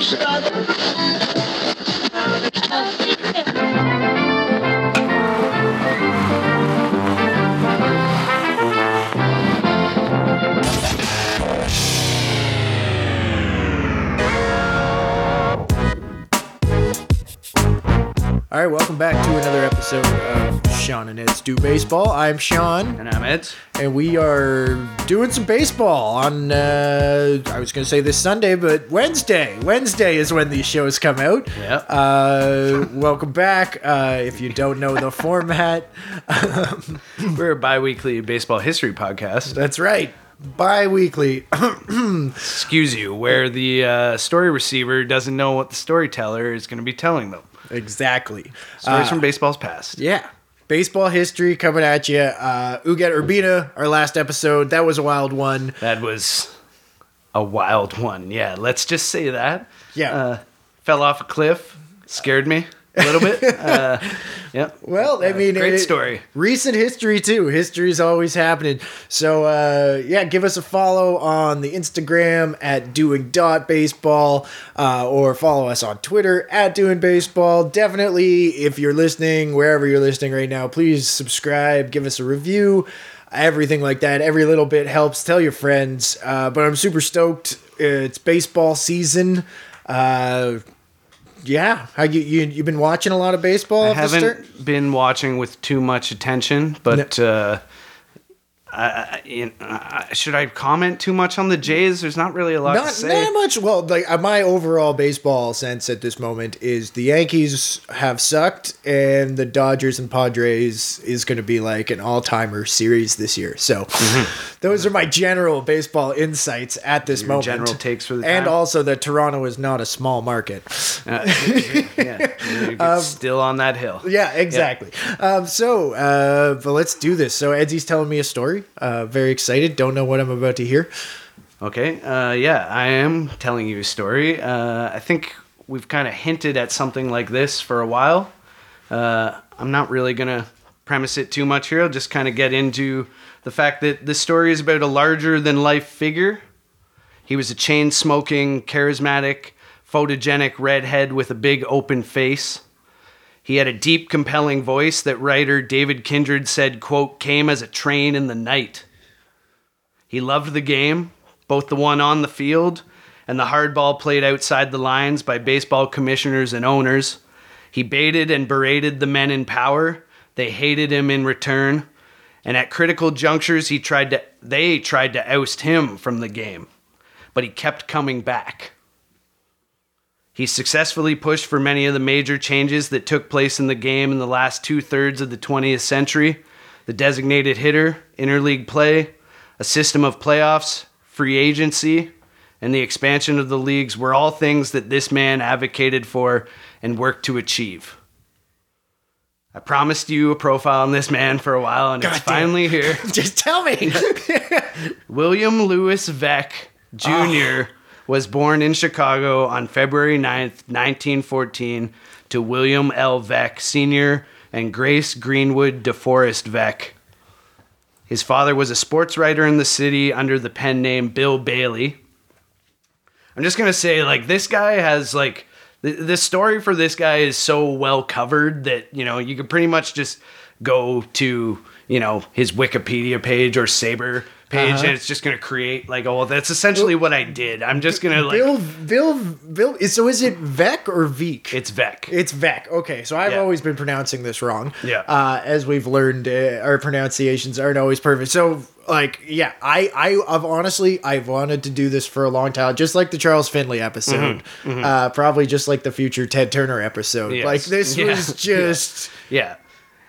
All right, welcome back to another episode of Sean and Ed's Do Baseball. I'm Sean, And I'm Ed. and we are doing some baseball on, uh, I was going to say this Sunday, but Wednesday. Wednesday is when these shows come out. Yep. Uh, welcome back. Uh, if you don't know the format, We're a bi weekly baseball history podcast. that's right. Bi weekly. Excuse you, where the uh, story receiver doesn't know what the storyteller is going to be telling them. Exactly. Stories Uh, from baseball's past. Yeah. Baseball history coming at you. Uh, Ugueth Urbina, our last episode. That was a wild one. That was a wild one. Yeah, let's just say that. Yeah. Uh, fell off a cliff, scared me a little bit. Uh, yeah. Well, I mean, great it- story. Recent history too. History is always happening. So uh, yeah, give us a follow on the Instagram at doing dot baseball, uh, or follow us on Twitter at doing baseball. Definitely, if you're listening wherever you're listening right now, please subscribe, give us a review. Everything like that, every little bit helps. Tell your friends. Uh, but I'm super stoked. It's baseball season. Uh, yeah, how you, you you've been watching a lot of baseball? I haven't been watching with too much attention, but uh, I, I, you know, should I comment too much on the Jays? There's not really a lot to Not, say. not much. Well, like uh, my overall baseball sense at this moment is the Yankees have sucked, and the Dodgers and Padres is going to be like an all timer series this year. So, those are my general baseball insights at this Mm-hmm. Your moment. general takes for the and time? also that Toronto is not a small market. Uh, yeah, Um, still on that hill. Yeah, exactly. Um, so, uh, but let's do this. So, Edsy's telling me a story. Uh, very excited. Don't know what I'm about to hear. Okay, uh, yeah, I am telling you a story. Uh, I think we've kind of hinted at something like this for a while. Uh, I'm not really gonna premise it too much here. I'll just kind of get into the fact that this story is about a larger than life figure. He was a chain smoking, charismatic, photogenic redhead with a big open face. He had a deep, compelling voice that writer David Kindred said, quote, came as a train in the night. He loved the game, both the one on the field and the hardball played outside the lines by baseball commissioners and owners. He baited and berated the men in power. They hated him in return. And at critical junctures, he tried to they tried to oust him from the game. But he kept coming back. He successfully pushed for many of the major changes that took place in the game in the last two thirds of the 20th century the designated hitter, interleague play, a system of playoffs, free agency, and the expansion of the leagues were all things that this man advocated for and worked to achieve. I promised you a profile on this man for a while, and it's God damn. finally here. Just tell me. William Lewis Veeck Jr. was born in Chicago on February 9th, 1914, to William L. Veeck Sr. and Grace Greenwood DeForest Veeck. His father was a sports writer in the city under the pen name Bill Bailey. I'm just gonna say, like, this guy has like the, the story for this guy is so well covered that you know you could pretty much just go to you know his Wikipedia page or SABR page, Uh-huh. and it's just gonna create like, oh, well, that's essentially what I did. I'm just gonna like, Bill, Bill, Bill. So is it Vec or Veek? it's Vec. It's Vec. Okay, so I've Yeah. always been pronouncing this wrong. Yeah. Uh, as we've learned, uh, our pronunciations aren't always perfect. So, like, yeah, I, I, I've honestly, I've wanted to do this for a long time, just like the Charles Finley episode, Uh, probably just like the future Ted Turner episode. Mm-hmm, Yes. Like this Yeah. was just. Yeah.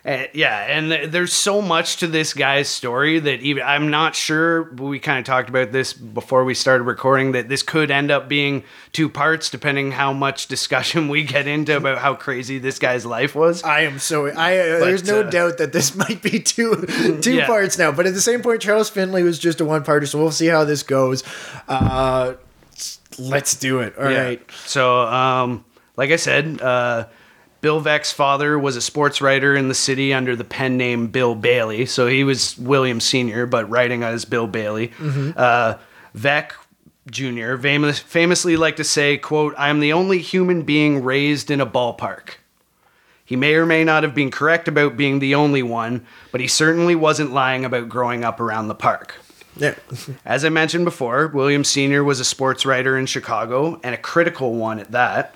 Uh, yeah, and th- there's so much to this guy's story that even I'm not sure. We kind of talked about this before we started recording that this could end up being two parts, depending how much discussion we get into about how crazy this guy's life was. I am so I. Uh, there's no uh, doubt that this might be two two Yeah. parts now, but at the same point, Charles Finley was just a one parter, so we'll see how this goes. Uh, let's do it. All right. Yeah. So, um, like I said, uh, Bill Veeck's father was a sports writer in the city under the pen name Bill Bailey. So he was William Sr., but writing as Bill Bailey. Uh, Veeck Jr. Famous, famously liked to say, quote, I am the only human being raised in a ballpark. He may or may not have been correct about being the only one, but he certainly wasn't lying about growing up around the park. Yeah. As I mentioned before, William Sr. was a sports writer in Chicago and a critical one at that.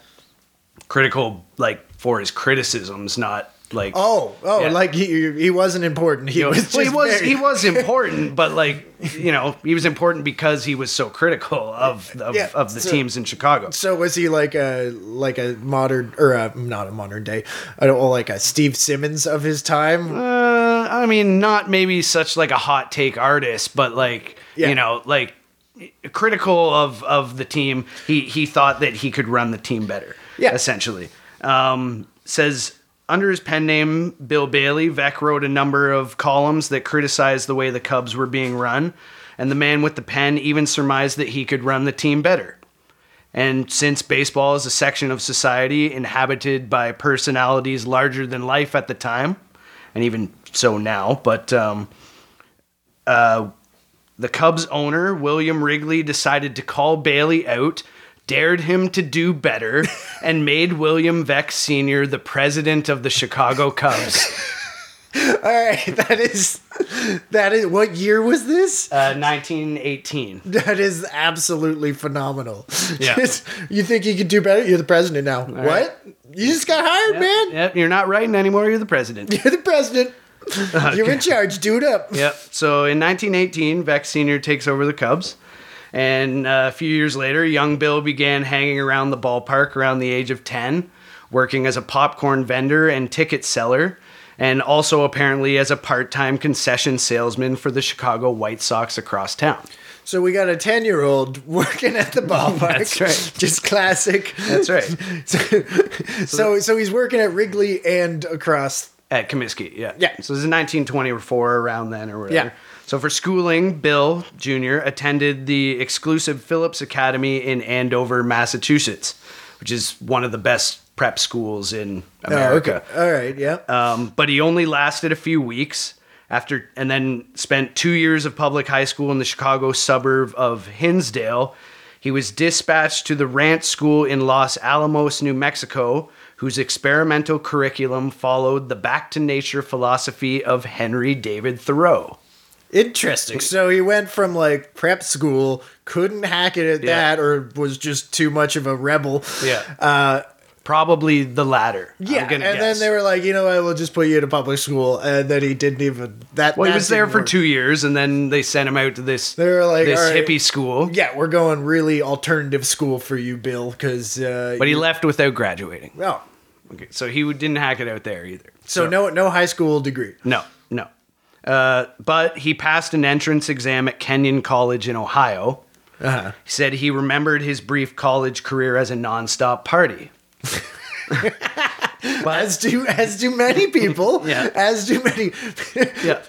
Critical, like, for his criticisms, not like. Oh, oh, Yeah. like he he wasn't important. He you know, was well, he was he was important, but like you know, he was important because he was so critical of of, Yeah, of the so- teams in Chicago. So was he like a like a modern or a, not a modern day? I don't know, like a Steve Simmons of his time. Uh, I mean, not maybe such like a hot take artist, but like Yeah. you know, like critical of of the team. He he thought that he could run the team better. Yeah. essentially. Um, says under his pen name Bill Bailey, Veeck wrote a number of columns that criticized the way the Cubs were being run, and the man with the pen even surmised that he could run the team better. And since baseball is a section of society inhabited by personalities larger than life at the time, and even so now, but um, uh, the Cubs owner, William Wrigley, decided to call Bailey out, dared him to do better, and made William Vex Sr. the president of the Chicago Cubs. All right, that is that is what year was this? Uh, 1918. That is absolutely phenomenal. Yeah. Just- you think you could do better? You're the president now. what? You just got hired, man. Yep, you're not writing anymore, you're the president. You're the president. You're in charge. Do it up. Yep. So in 1918, Vex Sr. takes over the Cubs. And uh, a few years later, young Bill began hanging around the ballpark around the age of 10, working as a popcorn vendor and ticket seller, and also apparently as a part time concession salesman for the Chicago White Sox across town. So we got a ten year old working at the ballpark. That's right. Just classic. That's right. so so he's working at Wrigley and across. At Comiskey, yeah. Yeah. So this is 1924 around then or whatever. Yeah. So for schooling, Bill Jr. attended the exclusive Phillips Academy in Andover, Massachusetts, which is one of the best prep schools in America. Oh, okay. All right. Yeah. Um, but he only lasted a few weeks after, and then spent two years of public high school in the Chicago suburb of Hinsdale. He was dispatched to the Ranch School in Los Alamos, New Mexico, whose experimental curriculum followed the back to nature philosophy of Henry David Thoreau. Interesting. So he went from like prep school, couldn't hack it at Yeah. that, or was just too much of a rebel. Yeah. Uh, Probably the latter. Yeah. And gonna then they were like, you know what, we'll just put you in a public school. And then he didn't even that. Well, he was there for work. two years, and then they sent him out to this They were like, this "All right." hippie school. Yeah, we're going really alternative school for you, Bill, because. Uh, But he you- left without graduating. Oh, Okay, so he didn't hack it out there either. so no no high school degree. No, no. Uh, but he passed an entrance exam at Kenyon College in Ohio. Uh-huh. He said he remembered his brief college career as a nonstop party. As do as do many people. Yeah. As do many. Yeah.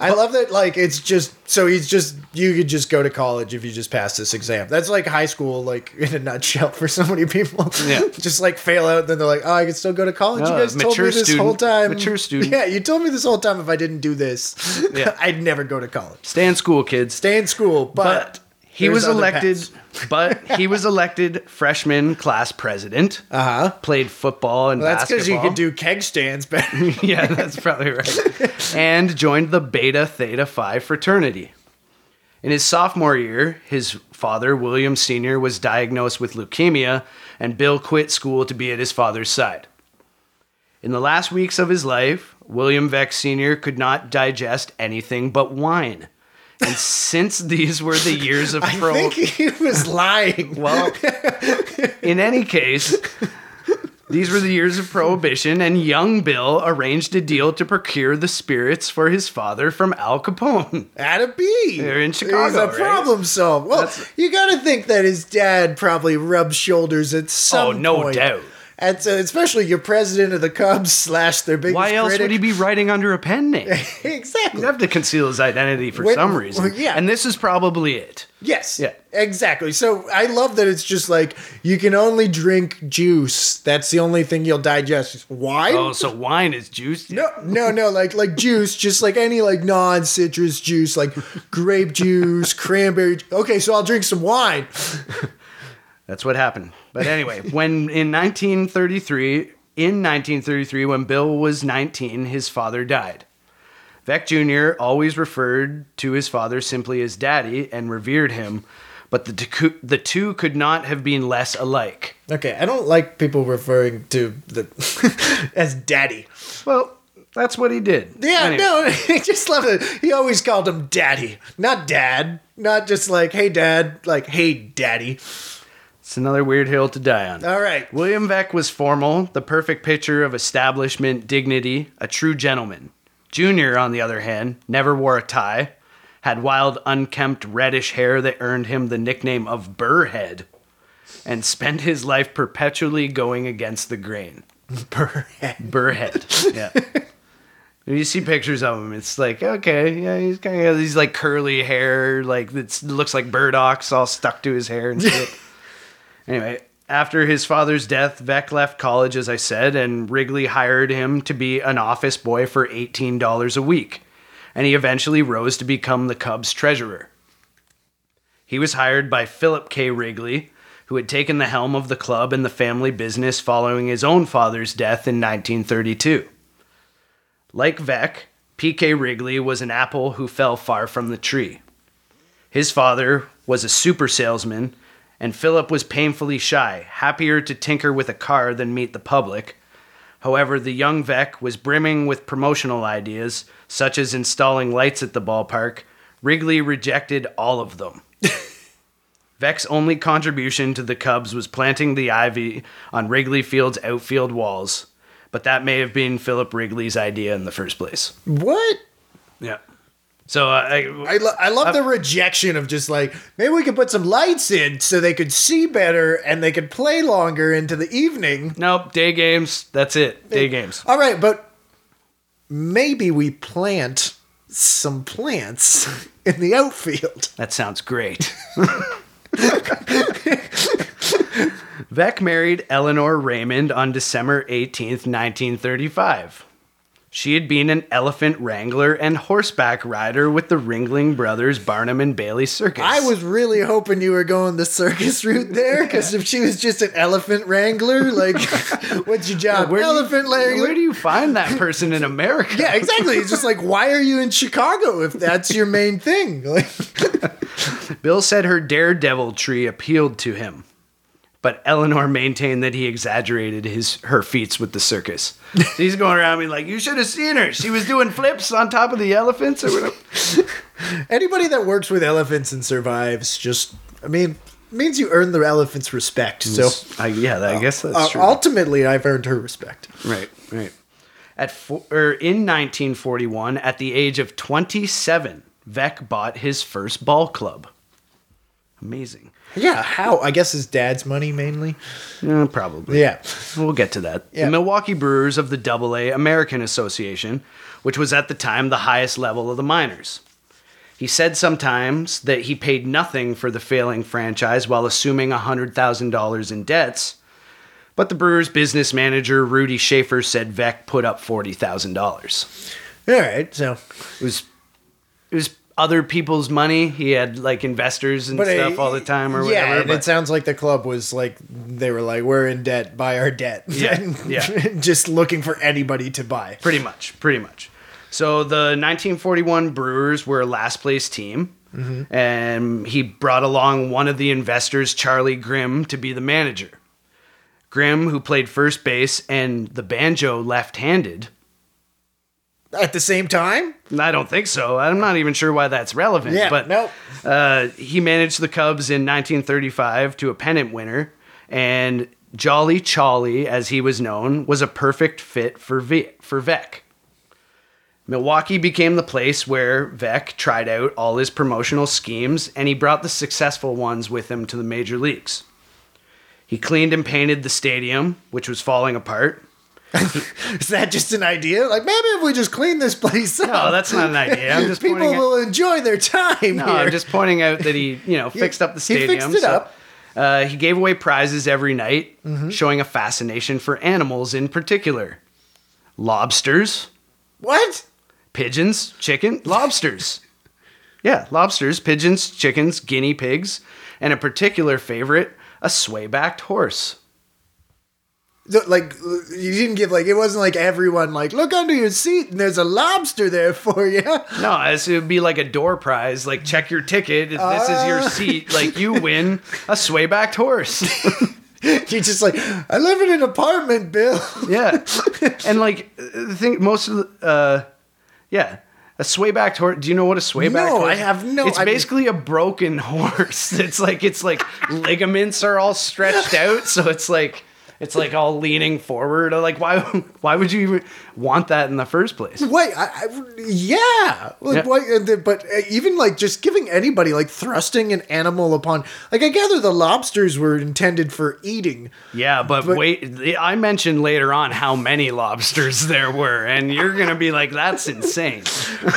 I love that. Like it's just so he's just you could just go to college if you just pass this exam. That's like high school, like in a nutshell for so many people. Yeah. just like fail out, then they're like, oh, I can still go to college. No, you uh, guys told me this student. whole time. Mature student. Yeah, you told me this whole time if I didn't do this, Yeah. I'd never go to college. Stay in school, kids. Stay in school, but, But he there's was elected. but he was elected freshman class president. Uh huh. Played football and That's because you could do keg stands better. yeah, that's probably right. and joined the Beta Theta Phi fraternity. In his sophomore year, his father, William Sr., was diagnosed with leukemia, and Bill quit school to be at his father's side. In the last weeks of his life, William Vex Sr. could not digest anything but wine. And since these were the years of I think he was lying. Well, in any case, these were the years of prohibition, and young Bill arranged a deal to procure the spirits for his father from Al Capone. At a B. They're in He's Chicago, a right? problem solved. Well, That's- you got to think that his dad probably rubbed shoulders at oh, some Oh, no point doubt. And so especially your president of the Cubs slash their biggest Why else critic. would he be writing under a pen name? exactly? You have to conceal his identity for When- some reason. well, yeah. And this is probably it. Yes. Yeah. Exactly. So I love that it's just like you can only drink juice. That's the only thing you'll digest. Wine? Oh, so wine is juice? No, no, no, like like juice, just like any like non-citrus juice, like grape juice, cranberry. Okay, so I'll drink some wine. That's what happened. But anyway, when in 1933, in 1933, when Bill was 19, his father died. Veeck Jr. always referred to his father simply as Daddy and revered him, but the two, the two could not have been less alike. Okay, I don't like people referring to the as daddy. Well, that's what he did. Yeah, Anyway. no, he just loved it. He always called him daddy, not dad, not just like hey dad, like hey daddy. It's another weird hill to die on. All right. William Veeck was formal, the perfect picture of establishment dignity, a true gentleman. Junior, on the other hand, never wore a tie, had wild, unkempt, reddish hair that earned him the nickname of Burrhead, and spent his life perpetually going against the grain. Burrhead. Burrhead. Yeah. When you see pictures of him, it's like, okay, yeah, he's kind of got these like curly hair, like it looks like burdocks all stuck to his hair and shit. Anyway, after his father's death, Veeck left college, as I said, and Wrigley hired him to be an office boy for $18 a week. And he eventually rose to become the Cubs treasurer. He was hired by Philip K. Wrigley, who had taken the helm of the club and the family business following his own father's death in 1932. Like Veeck, P.K. Wrigley was an apple who fell far from the tree. His father was a super salesman, and Philip was painfully shy, happier to tinker with a car than meet the public. However, the young Veeck was brimming with promotional ideas, such as installing lights at the ballpark. Wrigley rejected all of them. Veeck's only contribution to the Cubs was planting the ivy on Wrigley Field's outfield walls, but that may have been Philip Wrigley's idea in the first place. What? Yeah. So uh, I, I, lo- I love the rejection of just like maybe we could put some lights in so they could see better and they could play longer into the evening. nope, day games. That's it. Day games. All right, but maybe we plant some plants in the outfield. That sounds great. Veeck married Eleanor Raymond on December 18th, 1935. She had been an elephant wrangler and horseback rider with the Ringling Brothers Barnum and Bailey Circus. I was really hoping you were going the circus route there because if she was just an elephant wrangler, like, what's your job? Where do you- elephant wrangler. Where do you find that person in America? yeah, exactly. It's just like, why are you in Chicago if that's your main thing? Like, Bill said her daredevil tree appealed to him, but Eleanor maintained that he exaggerated his her feats with the circus. So he's going around me like, "You should have seen her. She was doing flips on top of the elephants or whatever." anybody that works with elephants and survives just, I mean, means you earn the elephant's respect. So I, yeah, I guess that's uh, true. ultimately, I've earned her respect. Right, right. At fo- er, in 1941, at the age of 27, Veeck bought his first ball club. Amazing. Yeah, how? I guess his dad's money mainly. Uh, probably. Yeah. We'll get to that. Yeah. The Milwaukee Brewers of the Double A American Association, which was at the time the highest level of the minors. He said sometimes that he paid nothing for the failing franchise while assuming $100,000 in debts, but the Brewers business manager Rudy Schaefer said Veeck put up $40,000. All right. So, It was it was other people's money. He had like investors and but stuff all the time or yeah, whatever. but- it sounds like the club was like they were like, we're in debt, buy our debt. Yeah, yeah. just looking for anybody to buy. Pretty much, pretty much. So the 1941 Brewers were a last place team, mm-hmm. and he brought along one of the investors, Charlie Grimm, to be the manager. Grimm, who played first base and the banjo left handed. At the same time? I don't think so. I'm not even sure why that's relevant. Yeah, but nope. uh, he managed the Cubs in 1935 to a pennant winner, and Jolly Cholly, as he was known, was a perfect fit for v- for Veeck. Milwaukee became the place where Veeck tried out all his promotional schemes, and he brought the successful ones with him to the major leagues. He cleaned and painted the stadium, which was falling apart. Is that just an idea? Like maybe if we just clean this place up, No, that's not an idea. I'm just people out, will enjoy their time no, here. I'm just pointing out that he, you know, fixed up the stadium. he fixed it so, up. Uh, he gave away prizes every night, Mm-hmm. showing a fascination for animals in particular. Lobsters, what? pigeons, chicken, lobsters. Yeah, lobsters, pigeons, chickens, guinea pigs, and a particular favorite, a sway-backed horse. The- Like you didn't give like it wasn't like everyone like look under your seat and there's a lobster there for you. No, it would be like a door prize, like check your ticket. If this is your Ah. seat, like you win a sway-backed horse. You're just like I live in an apartment, Bill. yeah, and like the thing, most of the, uh, yeah, a sway-backed horse. Do you know what a sway-backed No, horse? I have no- It's I- basically a broken horse. It's like it's like ligaments are all stretched out, so it's like. It's like all leaning forward. Like why? Why would you even want that in the first place? Wait, I, I, yeah. Like, Yeah. why- but uh, even like just giving anybody like thrusting an animal upon like I gather the lobsters were intended for eating. Yeah, but, But- wait, I mentioned later on how many lobsters there were, and you're gonna be like, "That's insane."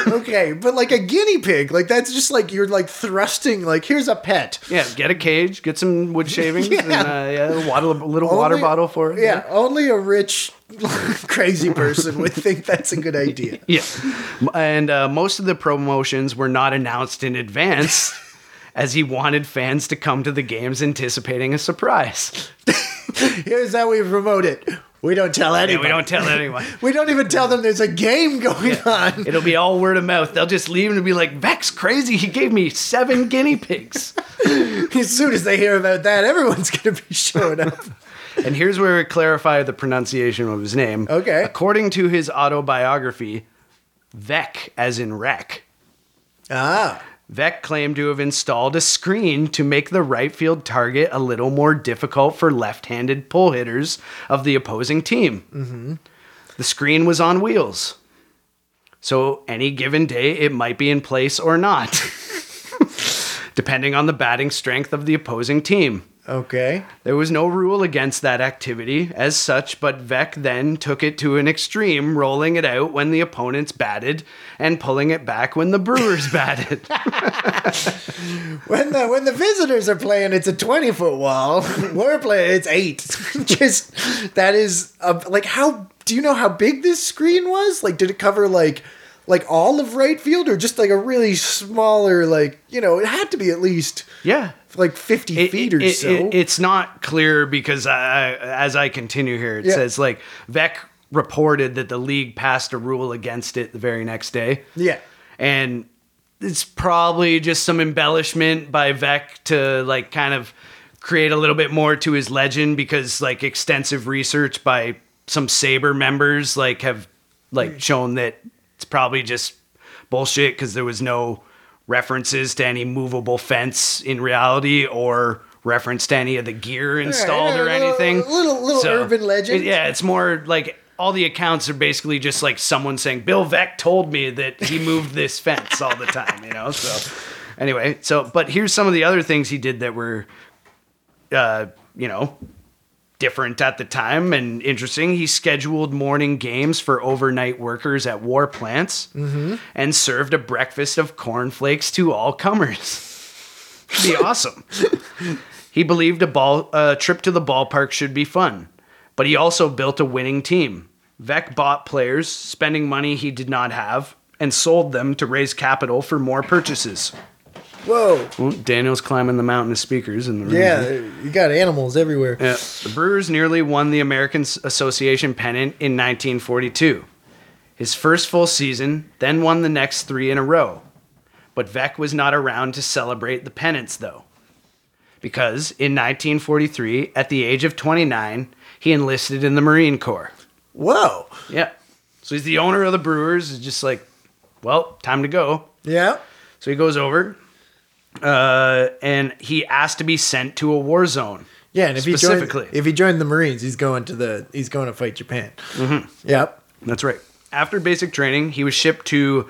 Okay, but like a guinea pig, like that's just like you're like thrusting like here's a pet. Yeah, get a cage, get some wood shavings, and uh, yeah, water, a little water Only- bottle for it. Yeah, only a rich crazy person would think that's a good idea. yeah. And uh, most of the promotions were not announced in advance, as he wanted fans to come to the games anticipating a surprise. Here's how we promote it. We don't tell Yeah, anybody. we don't tell anyone. We don't even tell them there's a game going on. It'll be all word of mouth. They'll just leave and be like, "Veeck's crazy. He gave me seven guinea pigs." As soon as they hear about that, everyone's gonna be showing up. And here's where we clarify the pronunciation of his name. Okay. According to his autobiography, Veeck, as in wreck, Ah. Veeck claimed to have installed a screen to make the right field target a little more difficult for left handed pull hitters of the opposing team. Mm-hmm. The screen was on wheels. So any given day, it might be in place or not, depending on the batting strength of the opposing team. Okay. There was no rule against that activity as such, but Veeck then took it to an extreme, rolling it out when the opponents batted and pulling it back when the Brewers batted. When the when the visitors are playing, it's a twenty foot wall. We're playing, it's eight. Just that is uh, like how do you know how big this screen was? Like, did it cover like like all of right field or just like a really smaller like you know it had to be at least yeah. Like fifty It- feet or it- so. it- it's not clear because I, as I continue here, it Yeah. says like Veeck reported that the league passed a rule against it the very next day. yeah. and it's probably just some embellishment by Veeck to like kind of create a little bit more to his legend because like extensive research by some SABR members like have like hmm. shown that it's probably just bullshit because there was no references to any movable fence in reality or reference to any of the gear installed yeah, or little- anything. little- little urban legend. yeah, it's more like all the accounts are basically just like someone saying Bill Veeck told me that he moved this fence all the time, you know. So anyway, so but here's some of the other things he did that were, uh, you know, different at the time and interesting. He scheduled morning games for overnight workers at war plants mm-hmm. and served a breakfast of cornflakes to all comers. Be awesome. He believed a ball a trip to the ballpark should be fun, but he also built a winning team. Veeck bought players, spending money he did not have, and sold them to raise capital for more purchases. Whoa. Well, Daniel's climbing the mountain of speakers in the room. Yeah, you got animals everywhere. Yeah. The Brewers nearly won the American Association pennant in 1942. His first full season, then won the next three in a row. But Veeck was not around to celebrate the pennants, though. Because in 1943, at the age of 29, he enlisted in the Marine Corps. Whoa. Yeah. So he's the owner of the Brewers. Is just like, well, time to go. Yeah. So he goes over, uh, and he asked to be sent to a war zone. Yeah, and if he joined, if he joined the Marines, he's going to the he's going to fight Japan. Mm-hmm. Yep. That's right. After basic training, he was shipped to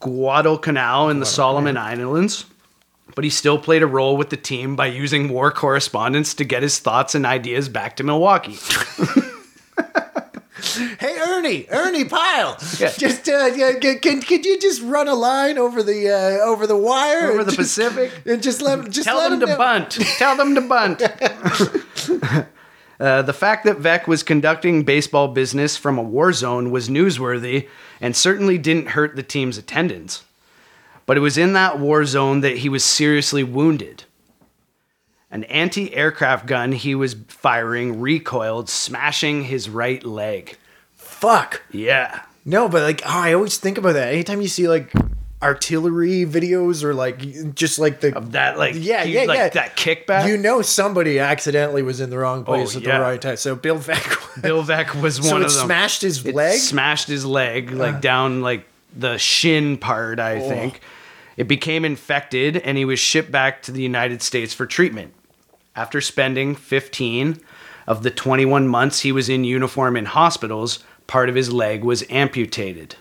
Guadalcanal in the Solomon Islands. but he still played a role with the team by using war correspondence to get his thoughts and ideas back to Milwaukee. Hey Ernie, Ernie Pyle, Yeah. just uh, yeah, can, could you just run a line over the uh, over the wire Over the just- Pacific? and just let just Tell let them him to bunt. Tell them to bunt. Uh, the fact that Veeck was conducting baseball business from a war zone was newsworthy and certainly didn't hurt the team's attendance. But it was in that war zone that he was seriously wounded. An anti aircraft gun he was firing recoiled, smashing his right leg. Fuck. Yeah. No, but like oh, I always think about that. Anytime you see like artillery videos or like just like the Of that, like, Yeah, yeah, like yeah. that kickback. you know somebody accidentally was in the wrong oh, place Oh, at yeah. the right time. So Bill Veeck Bill Veeck was so one of them. smashed his It leg. smashed his leg like uh. down like the shin part i Oh. think it became infected and he was shipped back to the united states for treatment after spending 15 of the 21 months he was in uniform in hospitals part of his leg was amputated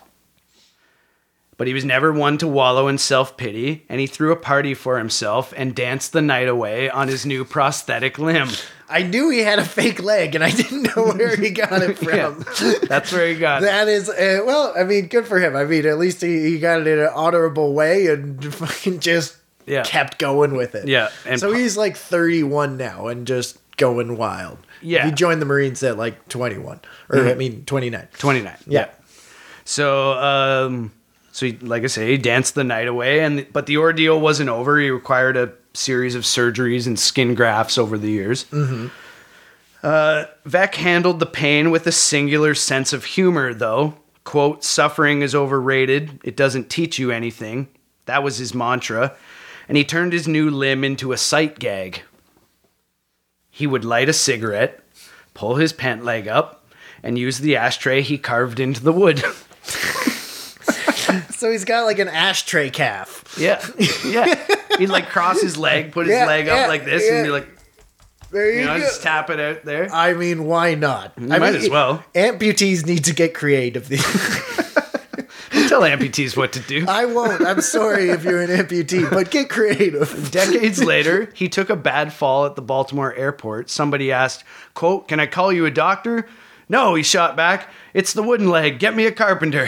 but he was never one to wallow in self-pity and he threw a party for himself and danced the night away on his new prosthetic limb I knew he had a fake leg, and I didn't know where he got it from. that's where he got it. That is, uh, well, I mean, good for him. I mean, at least he, he got it in an honorable way and fucking just Yeah. kept going with it. Yeah, and so he's like 31 now and just going wild. Yeah. He joined the Marines at like 21, or I mean, 29. 29. Yeah. So, um, so he, like I say, he danced the night away, and but the ordeal wasn't over. He required a series of surgeries and skin grafts over the years. Mm-hmm. Uh, Veeck handled the pain with a singular sense of humor, though. "Quote: Suffering is overrated. It doesn't teach you anything." That was his mantra, and he turned his new limb into a sight gag. He would light a cigarette, pull his pant leg up, and use the ashtray he carved into the wood. So he's got like an ashtray calf. Yeah, yeah. He'd like cross his leg, put his Yeah, leg yeah, up like this, yeah. and be like, There you, you know, go. just tap it out there. I mean, why not? I might mean, as well. Amputees need to get creative. Tell amputees what to do. I won't. I'm sorry if you're an amputee, but get creative. Decades later, he took a bad fall at the Baltimore airport. Somebody asked, "Quote: Can I call you a doctor?" No, he shot back. It's the wooden leg. Get me a carpenter.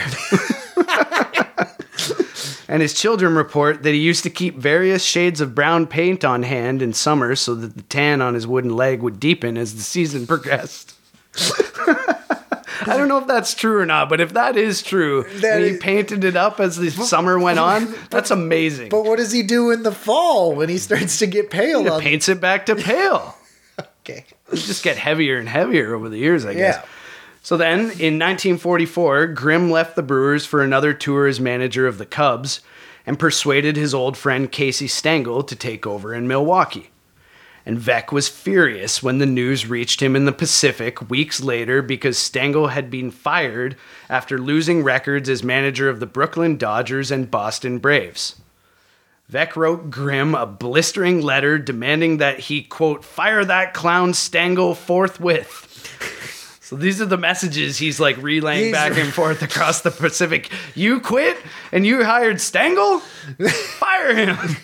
and his children report that he used to keep various shades of brown paint on hand in summer so that the tan on his wooden leg would deepen as the season progressed. I don't know if that's true or not, but if that is true, That and he is- painted it up as the summer went on, that's amazing. But what does he do in the fall when he starts to get pale? He paints it back to pale. Okay. It just get heavier and heavier over the years, I guess. Yeah. So then, in 1944, Grimm left the Brewers for another tour as manager of the Cubs and persuaded his old friend Casey Stengel to take over in Milwaukee. And Veeck was furious when the news reached him in the Pacific weeks later because Stengel had been fired after losing records as manager of the Brooklyn Dodgers and Boston Braves. Veeck wrote Grimm a blistering letter demanding that he, quote, fire that clown Stengel forthwith. So these are the messages he's like relaying He's- back and forth across the Pacific. You quit and you hired Stengel? Fire him.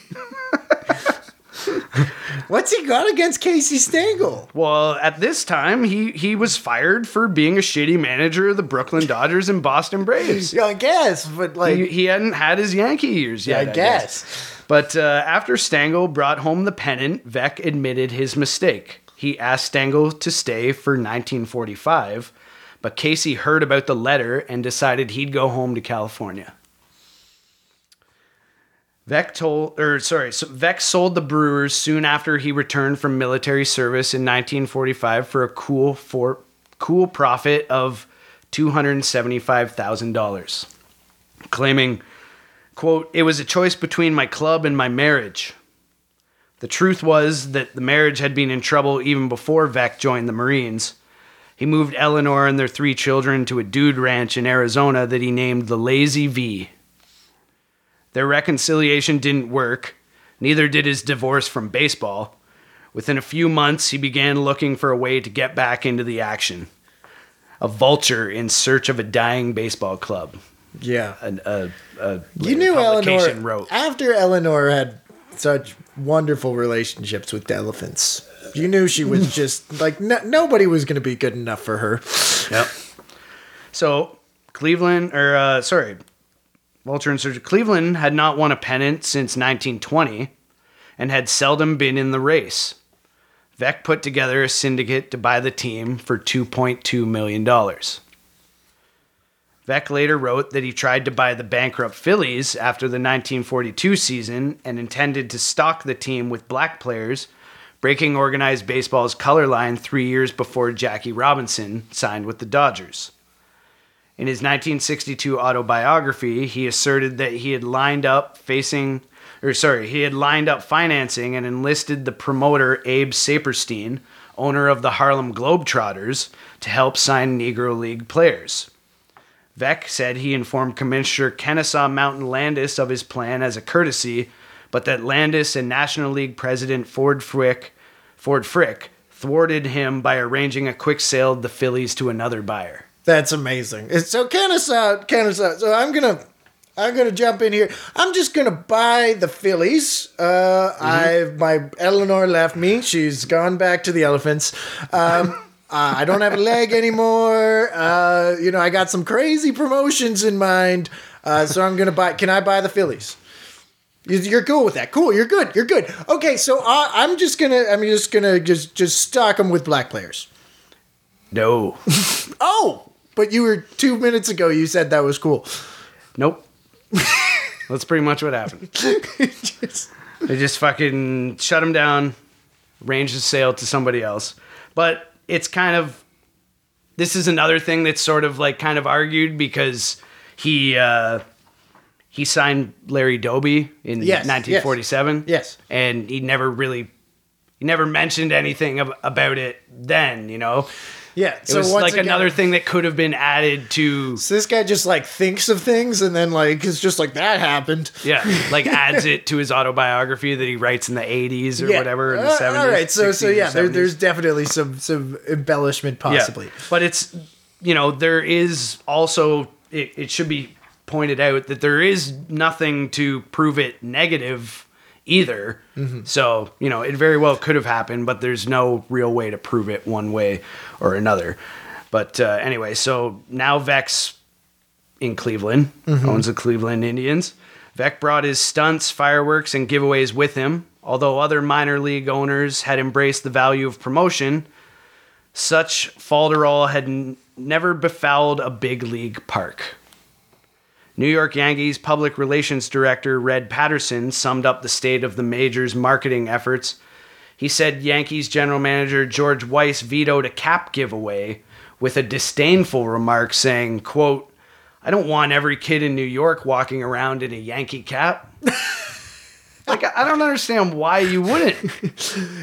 What's he got against Casey Stengel? Well, at this time, he, he was fired for being a shitty manager of the Brooklyn Dodgers and Boston Braves. Yeah, I guess, but like, He, he hadn't had his Yankee years yet. I guess. But uh, after Stengel brought home the pennant, Veeck admitted his mistake. He asked Stengel to stay for 1945, but Casey heard about the letter and decided he'd go home to California. Veeck told, or sorry, so Veeck sold the Brewers soon after he returned from military service in 1945 for a cool for cool profit of two hundred seventy-five thousand dollars, claiming, "quote It was a choice between my club and my marriage." The truth was that the marriage had been in trouble even before Veeck joined the Marines. He moved Eleanor and their three children to a dude ranch in Arizona that he named the Lazy V. Their reconciliation didn't work, neither did his divorce from baseball. Within a few months, he began looking for a way to get back into the action. A vulture in search of a dying baseball club. Yeah. A, a, a You knew Eleanor wrote. after Eleanor had such wonderful relationships with the elephants. You knew she was just like no, nobody was going to be good enough for her. Yep. So Cleveland, or uh, sorry, Vulture and Surgeon Cleveland had not won a pennant since 1920 and had seldom been in the race. Veeck put together a syndicate to buy the team for $2.2 million. Veeck later wrote that he tried to buy the bankrupt Phillies after the 1942 season and intended to stock the team with black players, breaking organized baseball's color line three years before Jackie Robinson signed with the Dodgers. In his 1962 autobiography, he asserted that he had lined up facing, or sorry, he had lined up financing and enlisted the promoter Abe Saperstein, owner of the Harlem Globetrotters, to help sign Negro League players. Veeck said he informed Commissioner Kennesaw Mountain Landis of his plan as a courtesy, but that Landis and National League President Ford Frick, Ford Frick thwarted him by arranging a quick sale of the Phillies to another buyer. That's amazing. It's, so Kennesaw, Kennesaw. So I'm gonna, I'm gonna jump in here. I'm just gonna buy the Phillies. Uh, I've my Eleanor left me. She's gone back to the elephants. Um, uh, I don't have a leg anymore. Uh, you know, I got some crazy promotions in mind. Uh, so I'm gonna buy. Can I buy the Phillies? You- You're cool with that. Cool. You're good. You're good. Okay. So uh, I'm just gonna. I'm just gonna just just stock them with black players. No. Oh, but you were two minutes ago. You said that was cool. Nope. That's pretty much what happened. They just fucking shut him down, arranged the sale to somebody else. But it's kind of this is another thing that's sort of like kind of argued because he uh he signed Larry Doby in Yes, 1947. Yes. And he never really he never mentioned anything ab- about it then, you know. Yeah. So it was like again- another thing that could have been added to So this guy just like thinks of things and then like it's just like that happened. Yeah, like adds it to his autobiography that he writes in the 80s or whatever in the Uh, 70s. all right. So so yeah, there, there's definitely some some embellishment possibly. Yeah. But it's, you know, there is also, it, it should be pointed out that there is nothing to prove it negative either. Mm-hmm. So, you know, it very well could have happened, but there's no real way to prove it one way or another. But uh, anyway, so now Veeck's in Cleveland Mm-hmm. owns the Cleveland Indians. Veeck brought his stunts, fireworks, and giveaways with him. Although other minor league owners had embraced the value of promotion, such falderall had n- never befouled a big league park. New York Yankees public relations director Red Patterson summed up the state of the major's marketing efforts. He said Yankees general manager George Weiss vetoed a cap giveaway with a disdainful remark saying, quote, I don't want every kid in New York walking around in a Yankee cap. like, I don't understand why you wouldn't.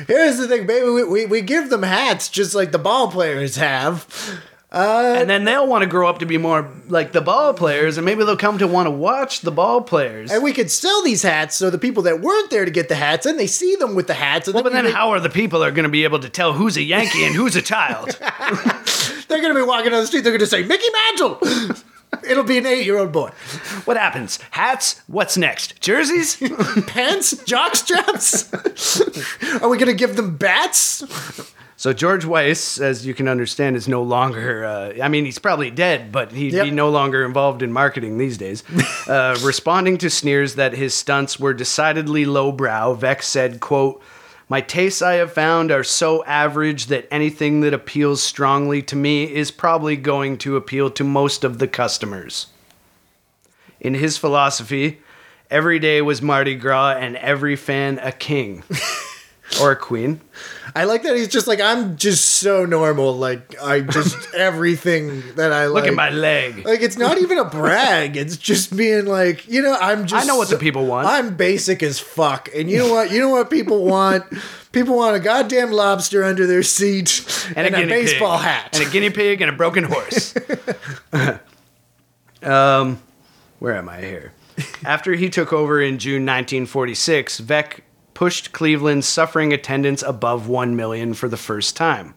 Here's the thing, baby. We, we, we give them hats just like the ball players have. Uh, and then they'll want to grow up to be more like the ball players, and maybe they'll come to want to watch the ball players. And we could sell these hats so the people that weren't there to get the hats and they see them with the hats and Well, but then make- how are the people are going to be able to tell who's a Yankee and who's a child? they're gonna be walking down the street, they're gonna say, Mickey Mantle! It'll be an eight year old boy. what happens? Hats? What's next? Jerseys? Pants? Jock straps? Are we gonna give them bats? So George Weiss, as you can understand, is no longer. Uh, I mean, he's probably dead, but he'd Yep. be no longer involved in marketing these days. Uh, responding to sneers that his stunts were decidedly lowbrow, Vex said, "quote My tastes, I have found, are so average that anything that appeals strongly to me is probably going to appeal to most of the customers." In his philosophy, every day was Mardi Gras and every fan a king or a queen. I like that he's just like, I'm just so normal. Like, I just, everything that I like. Look at my leg. Like it's not even a brag. It's just being like, you know, I'm just. I know what the people want. I'm basic as fuck, and you know what? You know what people want? People want a goddamn lobster under their seat and, a, guinea baseball pig. hat. and a guinea pig and a broken horse. um, where am I here? After he took over in June 1946, Veeck pushed Cleveland's suffering attendance above 1 million for the first time.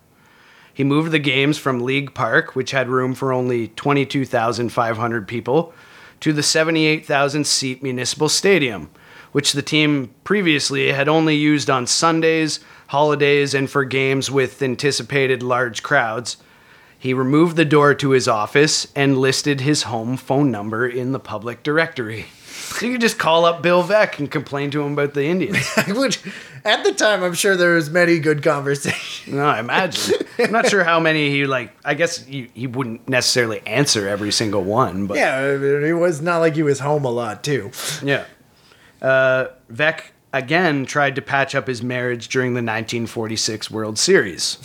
He moved the games from League Park, which had room for only 22,500 people, to the 78,000 seat Municipal Stadium, which the team previously had only used on Sundays, holidays, and for games with anticipated large crowds. He removed the door to his office and listed his home phone number in the public directory. So you could just call up Bill Veeck and complain to him about the Indians. Would, at the time, I'm sure there was many good conversations. No, I imagine. I'm not sure how many he like. I guess he, he wouldn't necessarily answer every single one, but Yeah, I mean, it was not like he was home a lot too. Yeah. Uh, Veeck again tried to patch up his marriage during the 1946 World Series.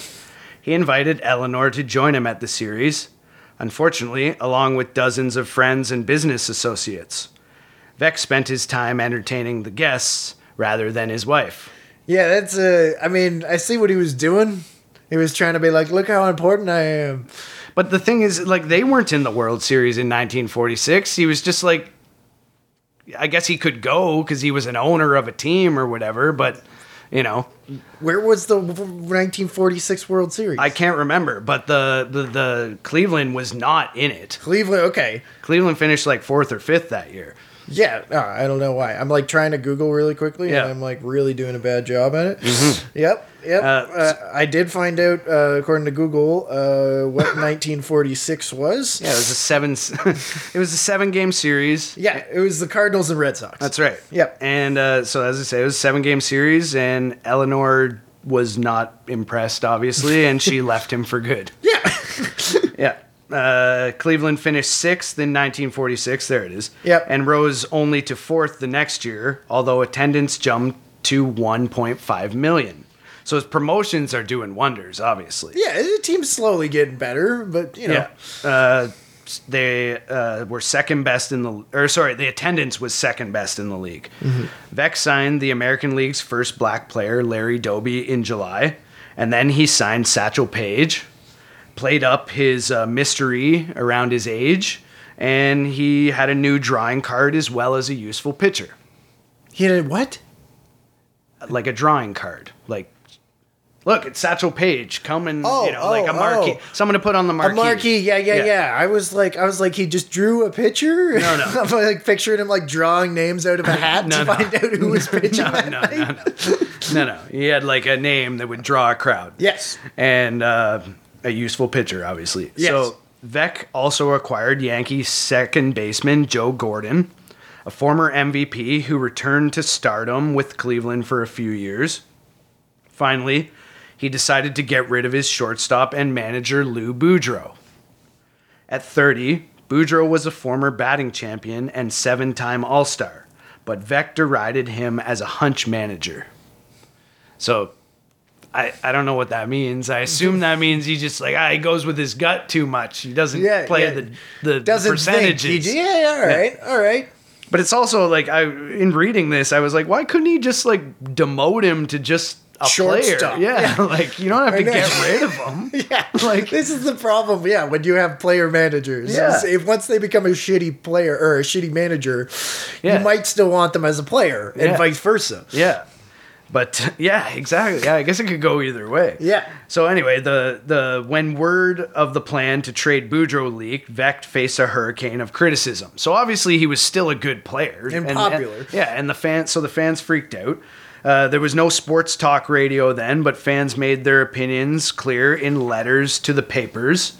He invited Eleanor to join him at the series, unfortunately, along with dozens of friends and business associates. Veeck spent his time entertaining the guests rather than his wife. Yeah, that's uh I mean, I see what he was doing. He was trying to be like, look how important I am. But the thing is, like, they weren't in the World Series in 1946. He was just like, I guess he could go because he was an owner of a team or whatever, but, you know, Where was the 1946 World Series? I can't remember, but the, the the Cleveland was not in it. Cleveland. Okay. Cleveland finished like fourth or fifth that year. Yeah, uh, I don't know why. I'm like trying to Google really quickly, Yeah. and I'm like really doing a bad job at it. Yep, yep. Uh, Uh, I did find out, uh, according to Google, uh, what 1946 was. Yeah, it was a seven. it was a seven game series. Yeah, it was the Cardinals and Red Sox. That's right. Yep. And uh, so, as I say, it was a seven game series, and Eleanor was not impressed, obviously, and she left him for good. Yeah. Yeah. Uh, Cleveland finished sixth in 1946. There it is. Yep. And rose only to fourth the next year, although attendance jumped to 1.5 million. So his promotions are doing wonders, obviously. yeah, the team's slowly getting better, but you know. Yeah. Uh, they uh, were second best in the, or sorry, the attendance was second best in the league. Veeck signed the American League's first black player, Larry Doby, in July, and then he signed Satchel Paige, played up his uh, mystery around his age, and he had a new drawing card as well as a useful pitcher, He did what? like a drawing card, like. Look, it's Satchel Paige. Come and Oh, you know, like a oh, marquee. oh. Someone to put on the marquee. A marquee, yeah, yeah, Yeah. yeah, I was like, I was like, he just drew a picture. No, no. I'm like picturing him like drawing names out of a hat No, to no. find out who was pitching. no, that no, night. no, no, no, no. He had like a name that would draw a crowd. Yes. and uh, a useful pitcher, obviously. Yes. So Veeck also acquired Yankees second baseman Joe Gordon, a former MVP who returned to stardom with Cleveland for a few years. Finally, he decided to get rid of his shortstop and manager Lou Boudreau. At 30, Boudreau was a former batting champion and seven time All Star, but Veeck derided him as a hunch manager. So I, I don't know what that means. I assume that means he just like ah, he goes with his gut too much. He doesn't Yeah, play yeah. the the Doesn't percentages. He, yeah, yeah, all right, all right. But it's also like I in reading this, I was like, why couldn't he just like demote him to just a Shortstop. player? Yeah, Yeah. like you don't have to I know. get rid of him. Yeah, Like- this is the problem. Yeah, when you have player managers, Yeah. if once they become a shitty player or a shitty manager, Yeah. you might still want them as a player, and vice versa. Yeah. But yeah, exactly. Yeah, I guess it could go either way. Yeah. So anyway, the the when word of the plan to trade Boudreau leaked, Veeck faced a hurricane of criticism. So obviously he was still a good player And popular. yeah, and the fans so the fans freaked out. Uh, there was no sports talk radio then, but fans made their opinions clear in letters to the papers.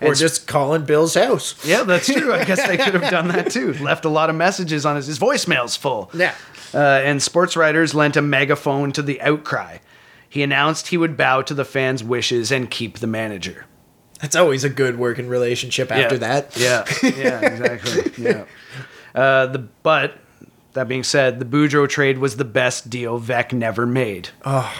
Or And just calling Bill's house. yeah, that's true. I guess they could have done that too. Left a lot of messages on his his voicemail's full. Yeah. Uh, and sports writers lent a megaphone to the outcry. He announced he would bow to the fans' wishes and keep the manager. That's always a good working relationship after yeah. that. Yeah, yeah, exactly. yeah. Uh, the but that being said, the Boudreau trade was the best deal Veeck never made. Oh,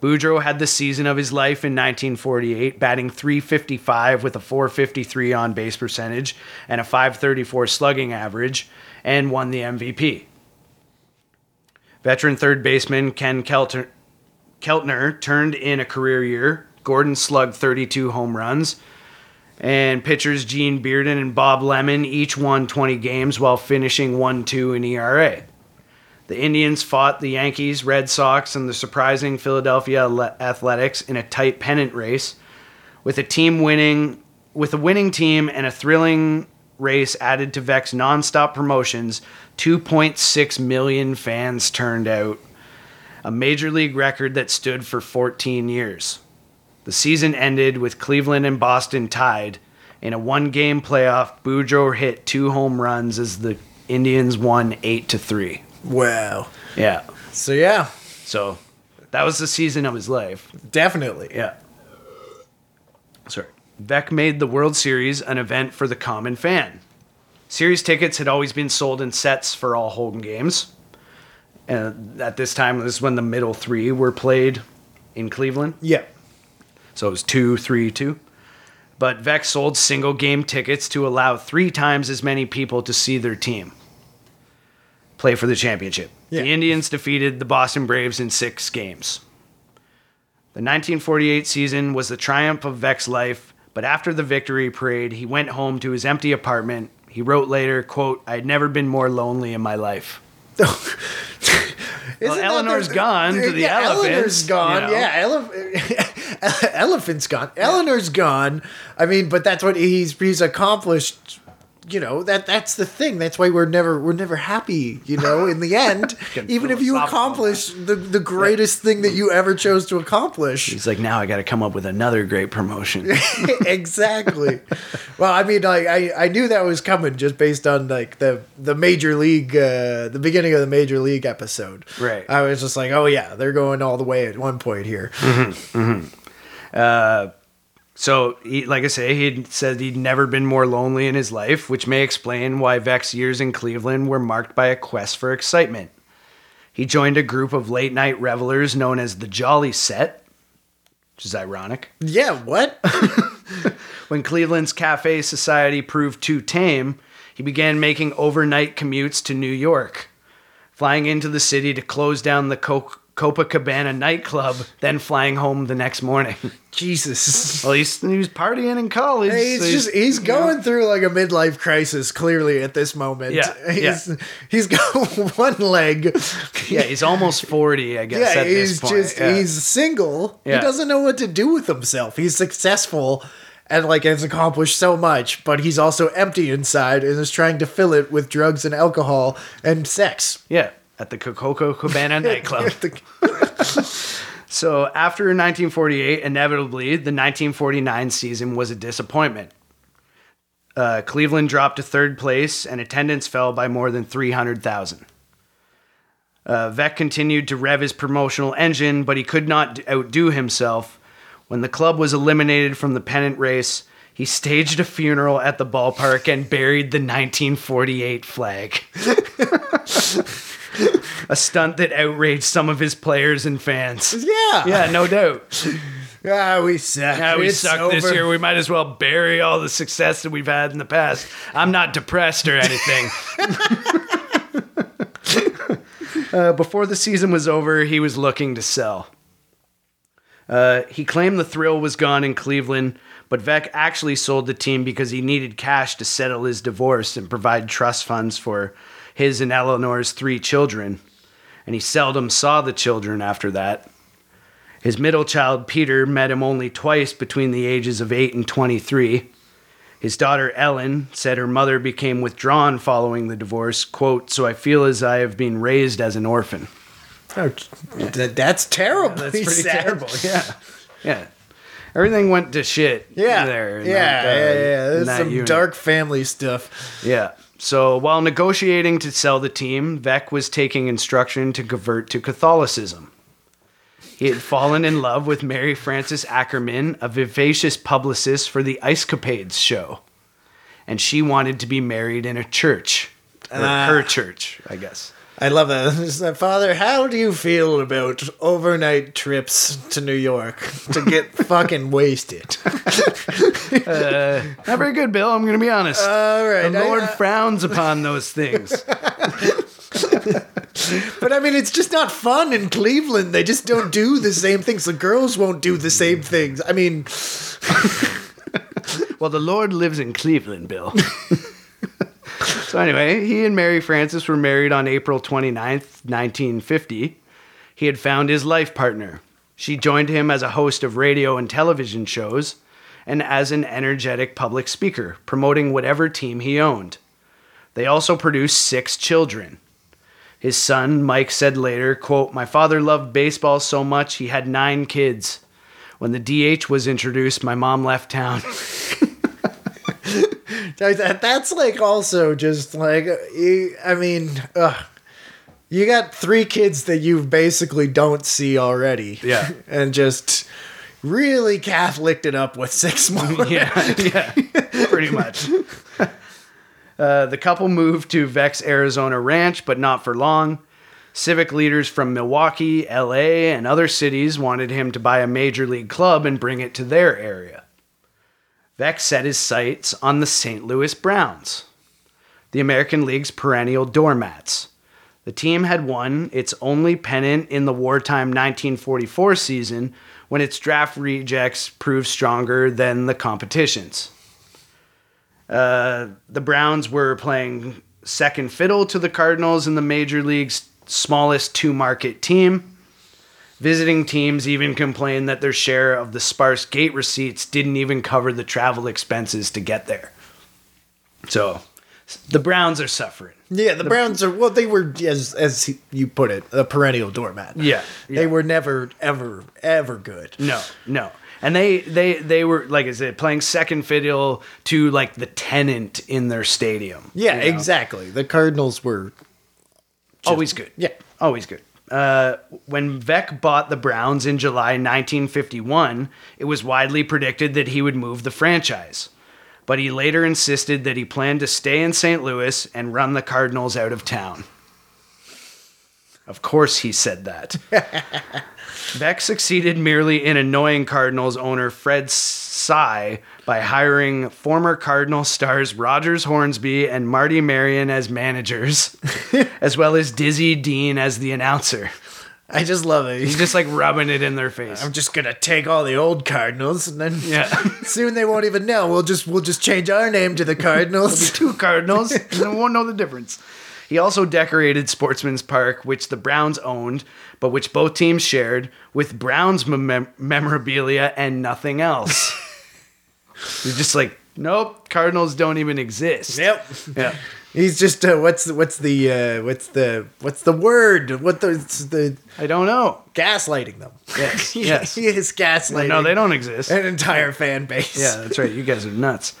Boudreau had the season of his life in 1948, batting 355 with a 453 on base percentage and a 534 slugging average, and won the MVP. Veteran third baseman Ken Kelter, Keltner turned in a career year. Gordon slugged 32 home runs. And pitchers Gene Bearden and Bob Lemon each won 20 games while finishing 1 2 in ERA. The Indians fought the Yankees, Red Sox, and the surprising Philadelphia Athletics in a tight pennant race, with a team winning, with a winning team and a thrilling race added to Veeck's nonstop promotions, 2.6 million fans turned out, a major league record that stood for 14 years. The season ended with Cleveland and Boston tied. In a one game playoff, Boudreau hit two home runs as the Indians won 8 to 3. Wow. Yeah. So yeah, So that was the season of his life. definitely. Yeah. Veeck made the World Series an event for the common fan. Series tickets had always been sold in sets for all home games. And at this time, this is when the middle three were played in Cleveland. Yeah. So it was two, three, two. But Veeck sold single game tickets to allow three times as many people to see their team play for the championship. Yeah. The Indians defeated the Boston Braves in six games. The 1948 season was the triumph of Veeck's life, but after the victory parade, he went home to his empty apartment. He wrote later, quote, I had never been more lonely in my life. Isn't that Eleanor's gone to the yeah, elephants, Eleanor's gone. you know? Yeah, ele- elephant's gone. Eleanor's gone. I mean, but that's what he's he's accomplished. You know that that's the thing. That's why we're never we're never happy. You know, in the end, even if you accomplish the the greatest thing that you ever chose to accomplish. He's like, now I got to come up with another great promotion. exactly. well, I mean, like I, I knew that was coming just based on like the the major league, uh, the beginning of the major league episode. Right. I was just like, oh yeah, they're going all the way at one point here. Mm-hmm. Mm-hmm. Uh, So, he, like I say, he said he'd never been more lonely in his life, which may explain why Veeck's years in Cleveland were marked by a quest for excitement. He joined a group of late night revelers known as the Jolly Set, which is ironic. Yeah. What? When Cleveland's Cafe Society proved too tame, he began making overnight commutes to New York, flying into the city to close down the Co- Copacabana nightclub, then flying home the next morning. Jesus. Well, he's, he was partying in college. He's so just he's you know. going through like a midlife crisis clearly at this moment. Yeah, He's he's got one leg. Yeah, he's almost 40, I guess, Yeah, at he's this point. just yeah. he's single. Yeah. He doesn't know what to do with himself. He's successful and like has accomplished so much, but he's also empty inside and is trying to fill it with drugs and alcohol and sex. Yeah, at the Coco Cabana nightclub. So after 1948, inevitably, the 1949 season was a disappointment. Uh, Cleveland dropped to third place, and attendance fell by more than 300,000. Uh, Veeck continued to rev his promotional engine, but he could not outdo himself. When the club was eliminated from the pennant race, he staged a funeral at the ballpark and buried the 1948 flag. a stunt that outraged some of his players and fans. yeah. Yeah, no doubt. Ah, we suck. Yeah, we It's suck this year. We might as well bury all the success that we've had in the past. I'm not depressed or anything. uh, before the season was over, he was looking to sell. Uh, he claimed the thrill was gone in Cleveland, but Veeck actually sold the team because he needed cash to settle his divorce and provide trust funds for his and Eleanor's three children. And he seldom saw the children after that. His middle child, Peter, met him only twice between the ages of 8 and 23. His daughter, Ellen, said her mother became withdrawn following the divorce, quote, so I feel as I have been raised as an orphan. Oh, that's terrible. That's pretty terrible, yeah. Yeah. Everything went to shit Yeah. there. yeah, that, uh, yeah, yeah. There's some unit. dark family stuff. Yeah. So while negotiating to sell the team, Veeck was taking instruction to convert to Catholicism. He had fallen in love with Mary Frances Ackerman, a vivacious publicist for the Ice Capades show. And she wanted to be married in a church. Or Ah. her church, I guess. I love that. Father, how do you feel about overnight trips to New York to get fucking wasted? Uh, not very good, Bill, I'm going to be honest. All right. the Lord I- frowns upon those things. But I mean, it's just not fun in Cleveland. They just don't do the same things. The girls won't do the same things. I mean, Well, the Lord lives in Cleveland, Bill. So anyway, he and Mary Frances were married on April 29th, 1950. He had found his life partner. She joined him as a host of radio and television shows, and as an energetic public speaker, promoting whatever team he owned. They also produced six children. His son, Mike, said later, quote, My father loved baseball so much he had nine kids. When the DH was introduced, my mom left town. That, that's like also just like you, I mean, ugh. you got three kids that you basically don't see already. Yeah. and just really Catholicked it up with six more. yeah, yeah, pretty much. Uh, the couple moved to Veeck's Arizona Ranch, but not for long. Civic leaders from Milwaukee, LA, and other cities wanted him to buy a major league club and bring it to their area. Veeck set his sights on the St. Louis Browns, the American League's perennial doormats. The team had won its only pennant in the wartime 1944 season when its draft rejects proved stronger than the competition's. Uh, the Browns were playing second fiddle to the Cardinals in the Major League's smallest two market team. Visiting teams even complained that their share of the sparse gate receipts didn't even cover the travel expenses to get there. So the Browns are suffering. Yeah, the Browns are well. They were as as you put it, a perennial doormat. Yeah, they were never, ever, ever good. No, no. And they they they were like I said playing second fiddle to like the tenant in their stadium. Yeah, you know? exactly. The Cardinals were Always good. Yeah. Always good. Uh, when Veeck bought the Browns in July 1951, it was widely predicted that he would move the franchise. But he later insisted that he planned to stay in St. Louis and run the Cardinals out of town. Of course, he said that. Veeck succeeded merely in annoying Cardinals owner Fred Saigh by hiring former Cardinal stars Rogers Hornsby and Marty Marion as managers, as well as Dizzy Dean as the announcer. I just love it. He's just like rubbing it in their face. I'm just gonna take all the old Cardinals, and then Yeah. soon they won't even know. We'll just we'll just change our name to the Cardinals. two Cardinals. no one won't know the difference. He also decorated Sportsman's Park, which the Browns owned, but which both teams shared, with Browns mem- memorabilia and nothing else. He's just like, nope, Cardinals don't even exist. yep. Yeah. He's just uh, what's the- what's the uh, what's the what's the word? What the the I don't know. gaslighting them? Yes. yes. he is gaslighting. No, they don't exist. An entire fan base. Yeah, that's right. You guys are nuts.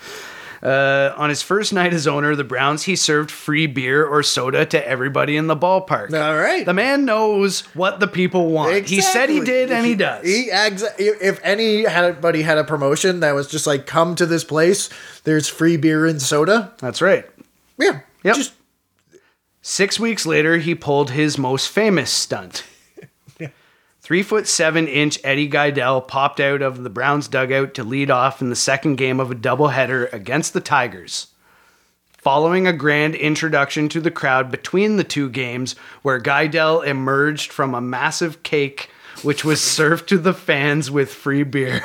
Uh, on his first night as owner of the Browns, he served free beer or soda to everybody in the ballpark. All right. The man knows what the people want. He said he did, and he does. He exa- if anybody had a promotion that was just like come to this place, there's free beer and soda. That's right. Yeah. Yep. Just Six weeks later, he pulled his most famous stunt. Three foot seven inch Eddie Gaedel popped out of the Browns dugout to lead off in the second game of a doubleheader against the Tigers. Following a grand introduction to the crowd between the two games, where Gaedel emerged from a massive cake which was served to the fans with free beer.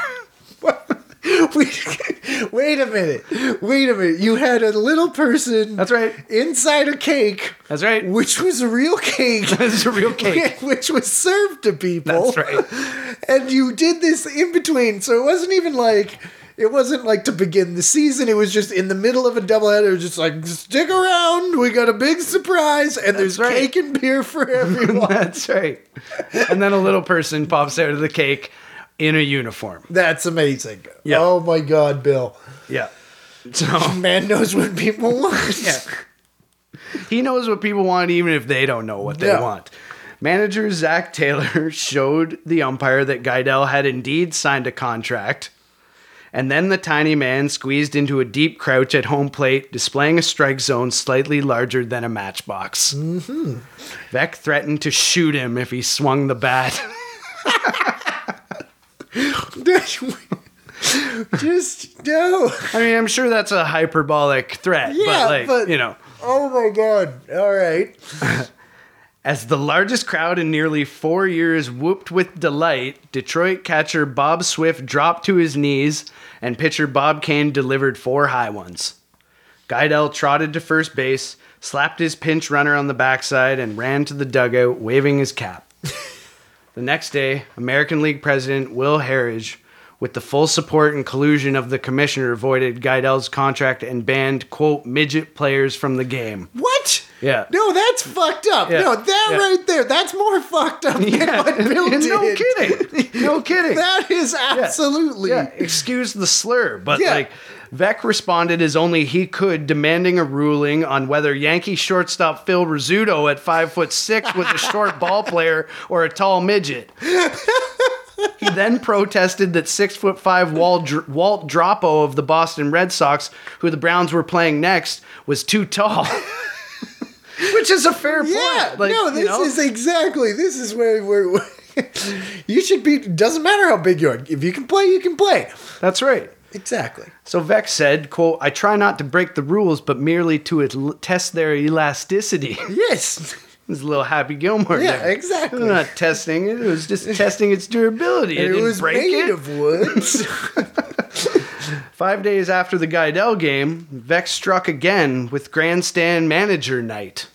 wait, a minute. Wait a minute. You had a little person That's right. inside a cake, That's right. which was a real cake. It's a real cake. which was served to people. That's right. And you did this in between, so it wasn't even like it wasn't like to begin the season. It was just in the middle of a doubleheader, just like stick around. We got a big surprise, and there's right. cake and beer for everyone. That's right. And then a little person pops out of the cake in a uniform. That's amazing. Yeah. Oh my God, Bill. Yeah. So Man knows what people want. Yeah. he knows what people want even if they don't know what they Yeah. want. Manager Zach Taylor showed the umpire that Gaedel had indeed signed a contract. And then the tiny man squeezed into a deep crouch at home plate, displaying a strike zone slightly larger than a matchbox. Mm-hmm. Veeck threatened to shoot him if he swung the bat. Just no. I mean, I'm sure that's a hyperbolic threat, Yeah, but like, but- you know. Oh my God. All right. As the largest crowd in nearly four years whooped with delight, Detroit catcher Bob Swift dropped to his knees, and pitcher Bob Cain delivered four high ones. Gaedel trotted to first base, slapped his pinch runner on the backside, and ran to the dugout, waving his cap. the next day, American League president Will Harridge with the full support and collusion of the commissioner, voided Gaedel's contract and banned, quote, midget players from the game. What? Yeah. No, that's fucked up. Yeah. No, that Yeah. right there, that's more fucked up than what Bill did. no kidding. No kidding. That is absolutely. Yeah, excuse the slur, but Yeah. like Veeck responded as only he could, demanding a ruling on whether Yankee shortstop Phil Rizzuto at five foot six was a short ball player or a tall midget. He then protested that six foot five Walt, Dr- Walt Dropo of the Boston Red Sox, who the Browns were playing next, was too tall. Which is a fair Yeah, point. Like, no, you this know? is exactly. This is where where you should be. Doesn't matter how big you are. If you can play, you can play. That's right. Exactly. So Veeck said, quote, I try not to break the rules, but merely to el- test their elasticity. Yes. It's a little Happy Gilmore. Yeah, there. exactly. It was not testing it. It was just testing its durability. It, it was made it. of woods. Five days after the Gaedel game, Veeck struck again with grandstand manager night.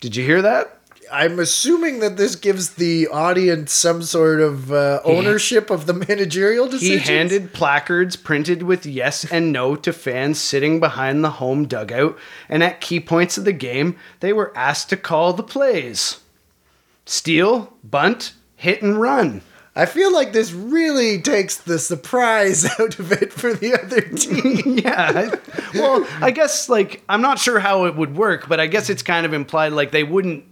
Did you hear that? I'm assuming that this gives the audience some sort of uh, ownership of the managerial decision He handed placards printed with yes and no to fans sitting behind the home dugout, and at key points of the game, they were asked to call the plays steal, bunt, hit, and run. I feel like this really takes the surprise out of it for the other team. yeah. Well, I guess, like, I'm not sure how it would work, but I guess it's kind of implied, like, they wouldn't.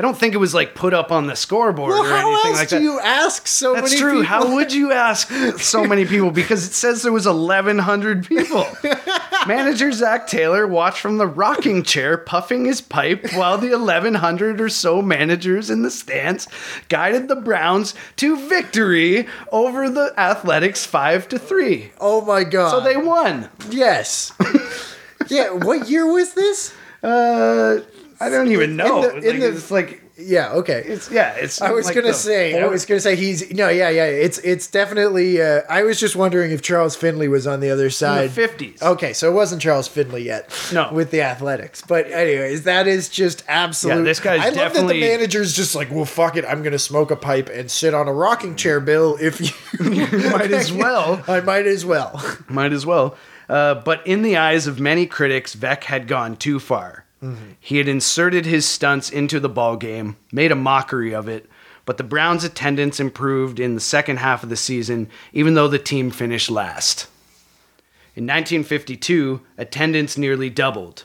I don't think it was like put up on the scoreboard well, or how anything else like do that. you ask so That's many true. people? How would you ask so many people? Because it says there was 1,100 people. Manager Zach Taylor watched from the rocking chair, puffing his pipe, while the 1,100 or so managers in the stands guided the Browns to victory over the Athletics five to three. Oh my god! So they won. yes, yeah. What year was this? Uh, I don't even know. the- in Like, the- it's like Yeah. Okay. it's yeah. It's. I was like gonna say, I was gonna say he's no, yeah, yeah. It's it's definitely. Uh, I was just wondering if Charles Finley was on the other side. 50s. Okay, so it wasn't Charles Finley yet. No. with the Athletics. But anyways, that is just absolute. Yeah, this guy's I love that definitely- the manager's just like, well, fuck it, I'm gonna smoke a pipe and sit on a rocking chair, Bill. If you might as well. I might as well. Might as well. Uh, but in the eyes of many critics, Veeck had gone too far. He had inserted his stunts into the ball game, made a mockery of it, but the Browns' attendance improved in the second half of the season, even though the team finished last. In 1952, attendance nearly doubled,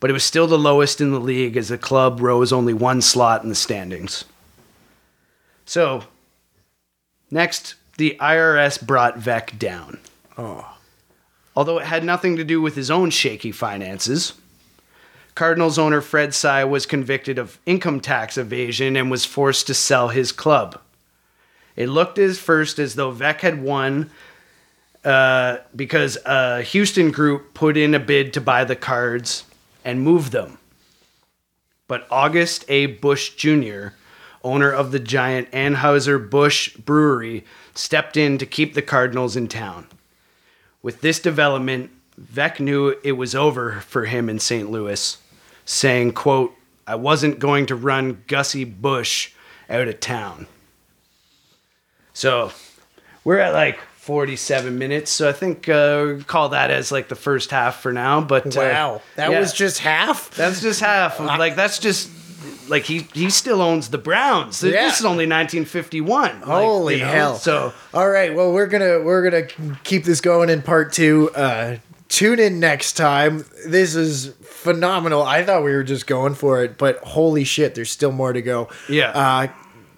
but it was still the lowest in the league as the club rose only one slot in the standings. So, next, the IRS brought Veeck down. Oh. Although it had nothing to do with his own shaky finances. Cardinals owner Fred Saigh was convicted of income tax evasion and was forced to sell his club. It looked as first as though Veeck had won uh, because a Houston group put in a bid to buy the cards and move them. But August A. Busch Jr., owner of the giant Anheuser-Busch brewery, stepped in to keep the Cardinals in town. With this development, Veeck knew it was over for him in St. Louis, saying, quote, I wasn't going to run Gussie Busch out of town. So we're at like 47 minutes, so I think uh, call that as like the first half for now. But uh, Wow, that yeah. was just half. That's just half. Like that's just like he he still owns the Browns. This is only 1951. Like, Holy you know, hell! So all right, well, we're gonna we're gonna keep this going in part two. Uh, tune in next time. This is phenomenal. I thought we were just going for it, but holy shit, there's still more to go. Yeah. Uh,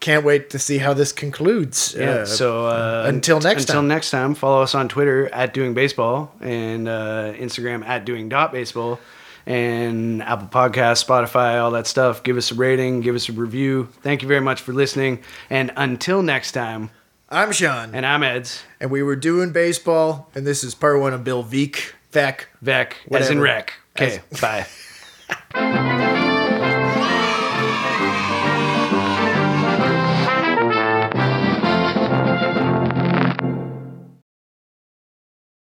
can't wait to see how this concludes. yeah. Uh, so uh, until next until time. next time, follow us on Twitter at doing baseball and uh, Instagram at doing dot baseball. And Apple Podcast, Spotify, all that stuff. Give us a rating, give us a review. Thank you very much for listening. And until next time, I'm Sean, and I'm Eds, and we were doing baseball, and this is part one of Bill Veeck. Veeck. Veeck, as in wreck. Rec. Okay, bye.